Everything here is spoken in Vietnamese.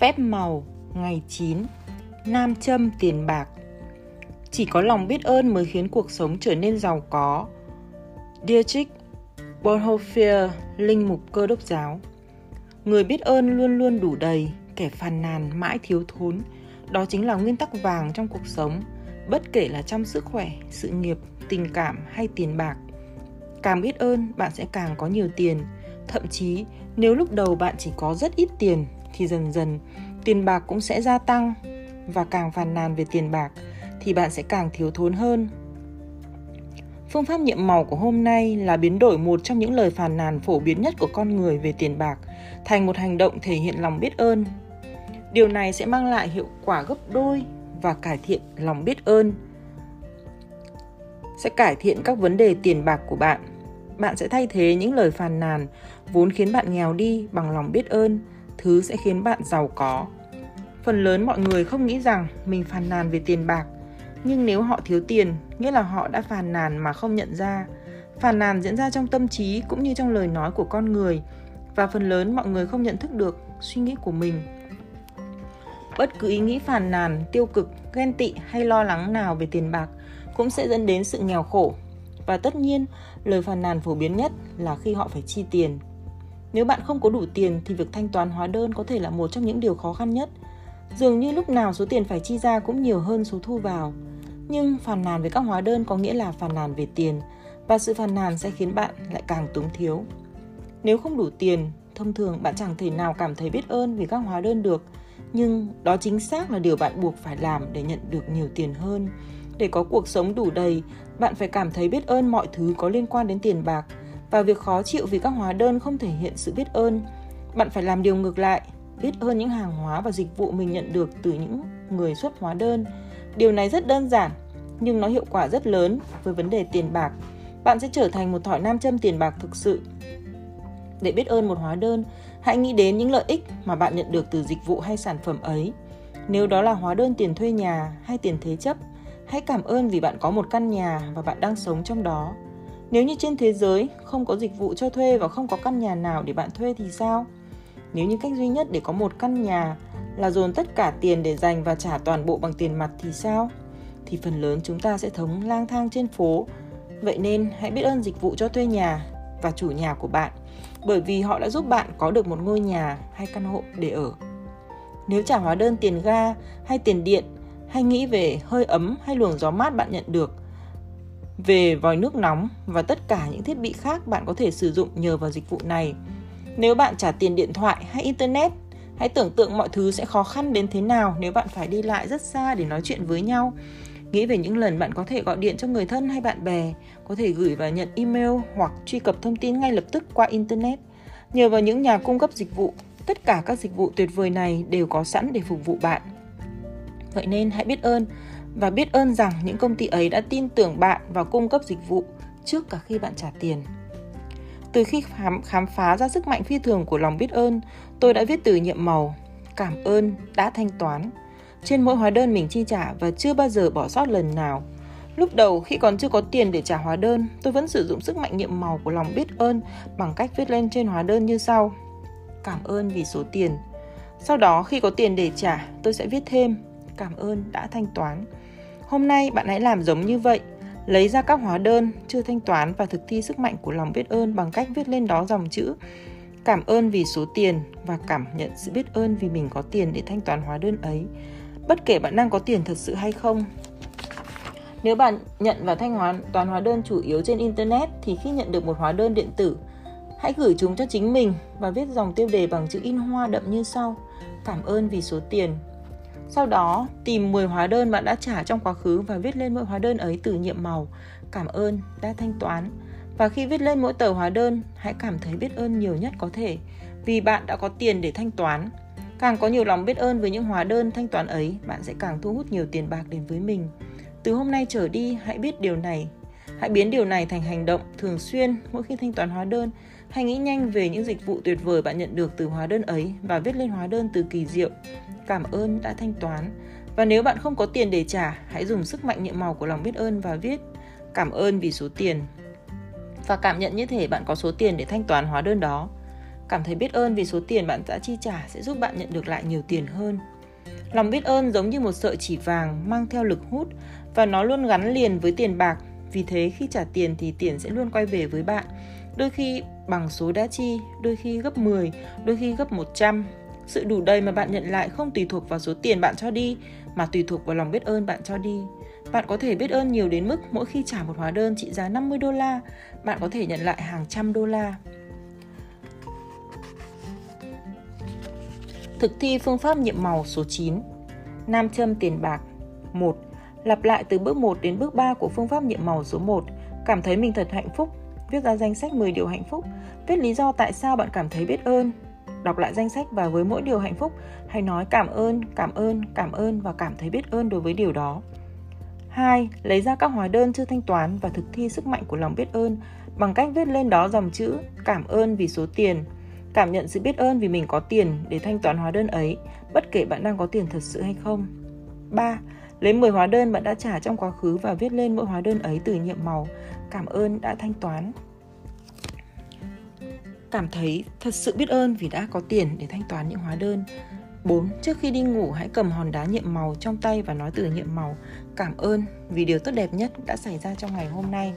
Phép màu ngày 9 Nam châm tiền bạc Chỉ có lòng biết ơn mới khiến cuộc sống trở nên giàu có Dietrich Bonhoeffer, linh mục cơ đốc giáo Người biết ơn luôn luôn đủ đầy, kẻ phàn nàn mãi thiếu thốn. Đó chính là nguyên tắc vàng trong cuộc sống, bất kể là trong sức khỏe, sự nghiệp, tình cảm hay tiền bạc. Càng biết ơn, bạn sẽ càng có nhiều tiền. Thậm chí, nếu lúc đầu bạn chỉ có rất ít tiền, thì dần dần tiền bạc cũng sẽ gia tăng. Và càng phàn nàn về tiền bạc, thì bạn sẽ càng thiếu thốn hơn. Phương pháp nhiệm màu của hôm nay là biến đổi một trong những lời phàn nàn phổ biến nhất của con người về tiền bạc thành một hành động thể hiện lòng biết ơn. Điều này sẽ mang lại hiệu quả gấp đôi và cải thiện lòng biết ơn. Sẽ cải thiện các vấn đề tiền bạc của bạn. Bạn sẽ thay thế những lời phàn nàn vốn khiến bạn nghèo đi bằng lòng biết ơn, thứ sẽ khiến bạn giàu có. Phần lớn mọi người không nghĩ rằng mình phàn nàn về tiền bạc nhưng nếu họ thiếu tiền, nghĩa là họ đã phàn nàn mà không nhận ra. Phàn nàn diễn ra trong tâm trí cũng như trong lời nói của con người và phần lớn mọi người không nhận thức được suy nghĩ của mình. Bất cứ ý nghĩ phàn nàn, tiêu cực, ghen tị hay lo lắng nào về tiền bạc cũng sẽ dẫn đến sự nghèo khổ. Và tất nhiên, lời phàn nàn phổ biến nhất là khi họ phải chi tiền. Nếu bạn không có đủ tiền thì việc thanh toán hóa đơn có thể là một trong những điều khó khăn nhất. Dường như lúc nào số tiền phải chi ra cũng nhiều hơn số thu vào. Nhưng phàn nàn về các hóa đơn có nghĩa là phàn nàn về tiền và sự phàn nàn sẽ khiến bạn lại càng túng thiếu. Nếu không đủ tiền, thông thường bạn chẳng thể nào cảm thấy biết ơn vì các hóa đơn được, nhưng đó chính xác là điều bạn buộc phải làm để nhận được nhiều tiền hơn. Để có cuộc sống đủ đầy, bạn phải cảm thấy biết ơn mọi thứ có liên quan đến tiền bạc và việc khó chịu vì các hóa đơn không thể hiện sự biết ơn. Bạn phải làm điều ngược lại, biết ơn những hàng hóa và dịch vụ mình nhận được từ những người xuất hóa đơn Điều này rất đơn giản, nhưng nó hiệu quả rất lớn với vấn đề tiền bạc. Bạn sẽ trở thành một thỏi nam châm tiền bạc thực sự. Để biết ơn một hóa đơn, hãy nghĩ đến những lợi ích mà bạn nhận được từ dịch vụ hay sản phẩm ấy. Nếu đó là hóa đơn tiền thuê nhà hay tiền thế chấp, hãy cảm ơn vì bạn có một căn nhà và bạn đang sống trong đó. Nếu như trên thế giới không có dịch vụ cho thuê và không có căn nhà nào để bạn thuê thì sao? Nếu như cách duy nhất để có một căn nhà là dồn tất cả tiền để dành và trả toàn bộ bằng tiền mặt thì sao? Thì phần lớn chúng ta sẽ thống lang thang trên phố. Vậy nên hãy biết ơn dịch vụ cho thuê nhà và chủ nhà của bạn bởi vì họ đã giúp bạn có được một ngôi nhà hay căn hộ để ở. Nếu trả hóa đơn tiền ga hay tiền điện hay nghĩ về hơi ấm hay luồng gió mát bạn nhận được, về vòi nước nóng và tất cả những thiết bị khác bạn có thể sử dụng nhờ vào dịch vụ này. Nếu bạn trả tiền điện thoại hay internet Hãy tưởng tượng mọi thứ sẽ khó khăn đến thế nào nếu bạn phải đi lại rất xa để nói chuyện với nhau. Nghĩ về những lần bạn có thể gọi điện cho người thân hay bạn bè, có thể gửi và nhận email hoặc truy cập thông tin ngay lập tức qua Internet. Nhờ vào những nhà cung cấp dịch vụ, tất cả các dịch vụ tuyệt vời này đều có sẵn để phục vụ bạn. Vậy nên hãy biết ơn và biết ơn rằng những công ty ấy đã tin tưởng bạn và cung cấp dịch vụ trước cả khi bạn trả tiền. Từ khi khám, khám phá ra sức mạnh phi thường của lòng biết ơn, tôi đã viết từ nhiệm màu, cảm ơn đã thanh toán trên mỗi hóa đơn mình chi trả và chưa bao giờ bỏ sót lần nào. Lúc đầu khi còn chưa có tiền để trả hóa đơn, tôi vẫn sử dụng sức mạnh nhiệm màu của lòng biết ơn bằng cách viết lên trên hóa đơn như sau. Cảm ơn vì số tiền. Sau đó khi có tiền để trả, tôi sẽ viết thêm cảm ơn đã thanh toán. Hôm nay bạn hãy làm giống như vậy. Lấy ra các hóa đơn chưa thanh toán và thực thi sức mạnh của lòng biết ơn bằng cách viết lên đó dòng chữ cảm ơn vì số tiền và cảm nhận sự biết ơn vì mình có tiền để thanh toán hóa đơn ấy bất kể bạn đang có tiền thật sự hay không. Nếu bạn nhận và thanh hóa, toán hóa đơn chủ yếu trên internet thì khi nhận được một hóa đơn điện tử, hãy gửi chúng cho chính mình và viết dòng tiêu đề bằng chữ in hoa đậm như sau cảm ơn vì số tiền sau đó, tìm 10 hóa đơn bạn đã trả trong quá khứ và viết lên mỗi hóa đơn ấy từ nhiệm màu. Cảm ơn đã thanh toán. Và khi viết lên mỗi tờ hóa đơn, hãy cảm thấy biết ơn nhiều nhất có thể vì bạn đã có tiền để thanh toán. Càng có nhiều lòng biết ơn với những hóa đơn thanh toán ấy, bạn sẽ càng thu hút nhiều tiền bạc đến với mình. Từ hôm nay trở đi, hãy biết điều này. Hãy biến điều này thành hành động thường xuyên mỗi khi thanh toán hóa đơn. Hãy nghĩ nhanh về những dịch vụ tuyệt vời bạn nhận được từ hóa đơn ấy và viết lên hóa đơn từ kỳ diệu cảm ơn đã thanh toán. Và nếu bạn không có tiền để trả, hãy dùng sức mạnh nhiệm màu của lòng biết ơn và viết cảm ơn vì số tiền. Và cảm nhận như thể bạn có số tiền để thanh toán hóa đơn đó. Cảm thấy biết ơn vì số tiền bạn đã chi trả sẽ giúp bạn nhận được lại nhiều tiền hơn. Lòng biết ơn giống như một sợi chỉ vàng mang theo lực hút và nó luôn gắn liền với tiền bạc. Vì thế khi trả tiền thì tiền sẽ luôn quay về với bạn. Đôi khi bằng số đã chi, đôi khi gấp 10, đôi khi gấp 100. Sự đủ đầy mà bạn nhận lại không tùy thuộc vào số tiền bạn cho đi, mà tùy thuộc vào lòng biết ơn bạn cho đi. Bạn có thể biết ơn nhiều đến mức mỗi khi trả một hóa đơn trị giá 50 đô la, bạn có thể nhận lại hàng trăm đô la. Thực thi phương pháp nhiệm màu số 9 Nam châm tiền bạc 1. Lặp lại từ bước 1 đến bước 3 của phương pháp nhiệm màu số 1 Cảm thấy mình thật hạnh phúc Viết ra danh sách 10 điều hạnh phúc Viết lý do tại sao bạn cảm thấy biết ơn Đọc lại danh sách và với mỗi điều hạnh phúc Hãy nói cảm ơn, cảm ơn, cảm ơn và cảm thấy biết ơn đối với điều đó 2. Lấy ra các hóa đơn chưa thanh toán và thực thi sức mạnh của lòng biết ơn bằng cách viết lên đó dòng chữ cảm ơn vì số tiền Cảm nhận sự biết ơn vì mình có tiền để thanh toán hóa đơn ấy, bất kể bạn đang có tiền thật sự hay không. 3. Lấy 10 hóa đơn bạn đã trả trong quá khứ và viết lên mỗi hóa đơn ấy từ nhiệm màu. Cảm ơn đã thanh toán. Cảm thấy thật sự biết ơn vì đã có tiền để thanh toán những hóa đơn. 4. Trước khi đi ngủ, hãy cầm hòn đá nhiệm màu trong tay và nói từ nhiệm màu, cảm ơn vì điều tốt đẹp nhất đã xảy ra trong ngày hôm nay.